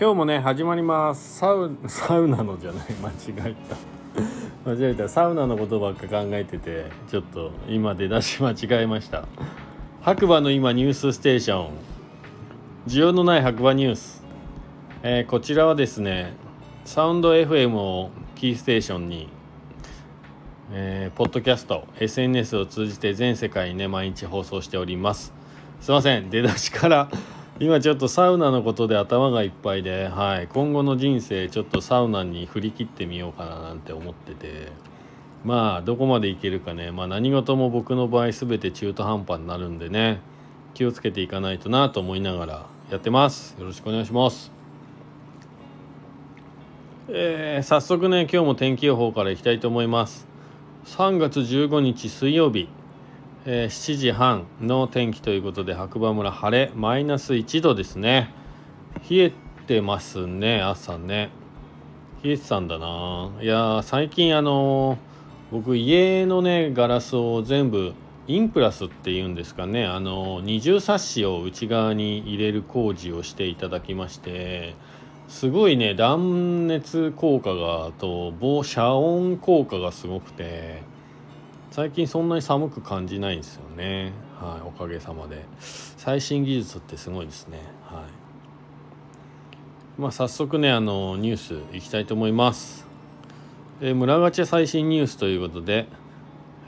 今日もね始まります。サウサウナのじゃない。間違えた。間違えた。サウナのことばっか考えててちょっと今出だし間違えました。白馬の今ニュースステーション。需要のない白馬ニュース、えー、こちらはですねサウンド FM をキーステーションにえー、ポッドキャスト SNS を通じて全世界にね毎日放送しております。すいません。出だしから今ちょっとサウナのことで頭がいっぱいで、はい、今後の人生ちょっとサウナに振り切ってみようかななんて思ってて。まあどこまでいけるかね、まあ、何事も僕の場合全て中途半端になるんでね。気をつけていかないとなと思いながらやってます。よろしくお願いします。えー、早速ね今日も天気予報からいきたいと思います。3月15日水曜日。えー、7時半の天気ということで白馬村晴れマイナス1度ですね。冷えてますね朝ね。冷えてたんだな。いや最近あのー、僕家のねガラスを全部インプラスっていうんですかね。あの二重サッシを内側に入れる工事をしていただきましてすごいね断熱効果がと防遮音効果がすごくて最近そんなに寒く感じないんですよね。はいおかげさまで。最新技術ってすごいですね。はい。まあ早速ねあのニュースいきたいと思います。え村ガチャ最新ニュースということで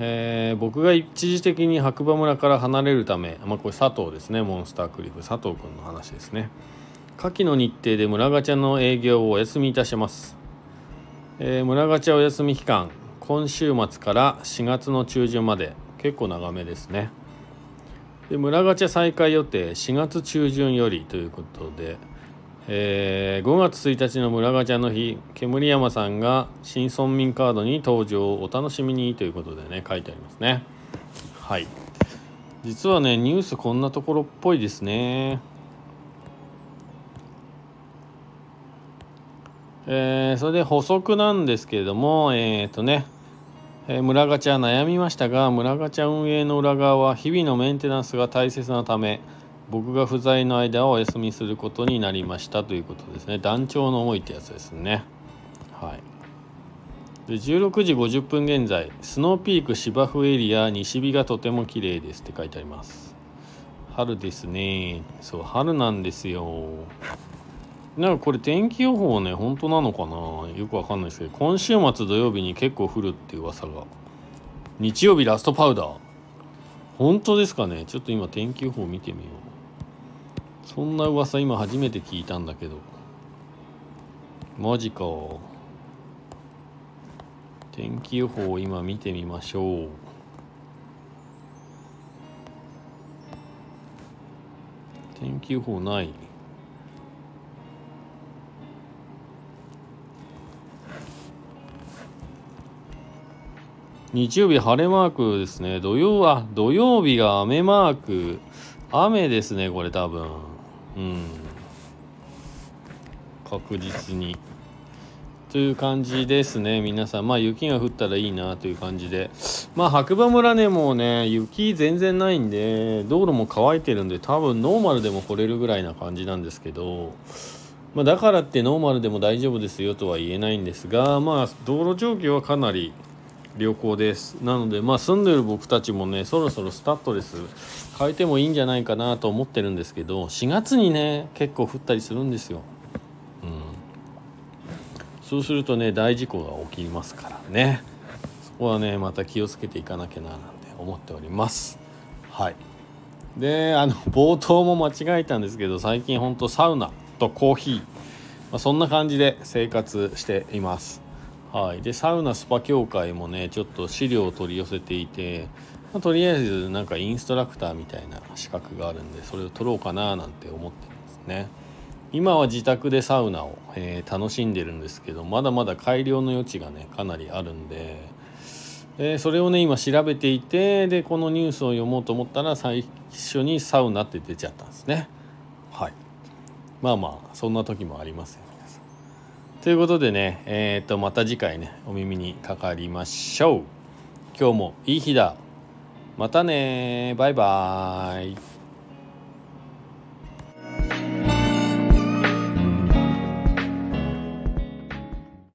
えー、僕が一時的に白馬村から離れるため、まあ、これ佐藤ですね。モンスタークリフ。佐藤君の話ですね。下記の日程で村ガチャの営業をお休みいたします、えー、村ガチャお休み期間今週末から4月の中旬まで結構長めですね。で村ガチャ再開予定4月中旬よりということで、えー、5月1日の村ガチャの日煙山さんが新村民カードに登場お楽しみにということでね書いてありますね。はい。実はねニュースこんなところっぽいですね。えー、それで補足なんですけれどもえっ、ー、とねえ村ガチャ悩みましたが村ガチャ運営の裏側は日々のメンテナンスが大切なため僕が不在の間はお休みすることになりました。ということですね。団長の思いってやつですね。はい。で16時50分現在スノーピーク芝生エリア西日がとても綺麗ですって書いてあります。春ですね。そう春なんですよ。なんかこれ天気予報ね本当なのかな？よくわかんないですけど今週末土曜日に結構降るって噂が。日曜日ラストパウダー。本当ですかね？ちょっと今天気予報見てみよう。そんな噂今初めて聞いたんだけど。マジか。天気予報を今見てみましょう。天気予報ない。日曜日晴れマークですね。土曜は土曜日が雨マーク。雨ですねこれ多分。うん。確実に。という感じですね皆さん。まあ雪が降ったらいいなという感じで。まあ白馬村ねもうね雪全然ないんで道路も乾いてるんで多分ノーマルでも来れるぐらいな感じなんですけど。まあ、だからってノーマルでも大丈夫ですよとは言えないんですがまあ道路状況はかなり良好です。なのでまあ住んでる僕たちもねそろそろスタッドレス変えてもいいんじゃないかなと思ってるんですけど4月にね結構降ったりするんですよ、うん、そうするとね大事故が起きますからね。そこはねまた気をつけていかなきゃななんて思っております。はい。であの冒頭も間違えたんですけど最近ほんとサウナとコーヒー、まあ、そんな感じで生活しています。はい、でサウナスパ協会もねちょっと資料を取り寄せていて、まあ、とりあえずなんかインストラクターみたいな資格があるんでそれを取ろうかななんて思ってますね。今は自宅でサウナを、えー、楽しんでるんですけどまだまだ改良の余地がねかなりあるんで、えー、それをね今調べていてでこのニュースを読もうと思ったら最初にサウナって出ちゃったんですね。はい。まあまあそんな時もありますよ。ということでね、えー、っと、また次回ね、お耳にかかりましょう。今日もいい日だ。またねバイバーイ。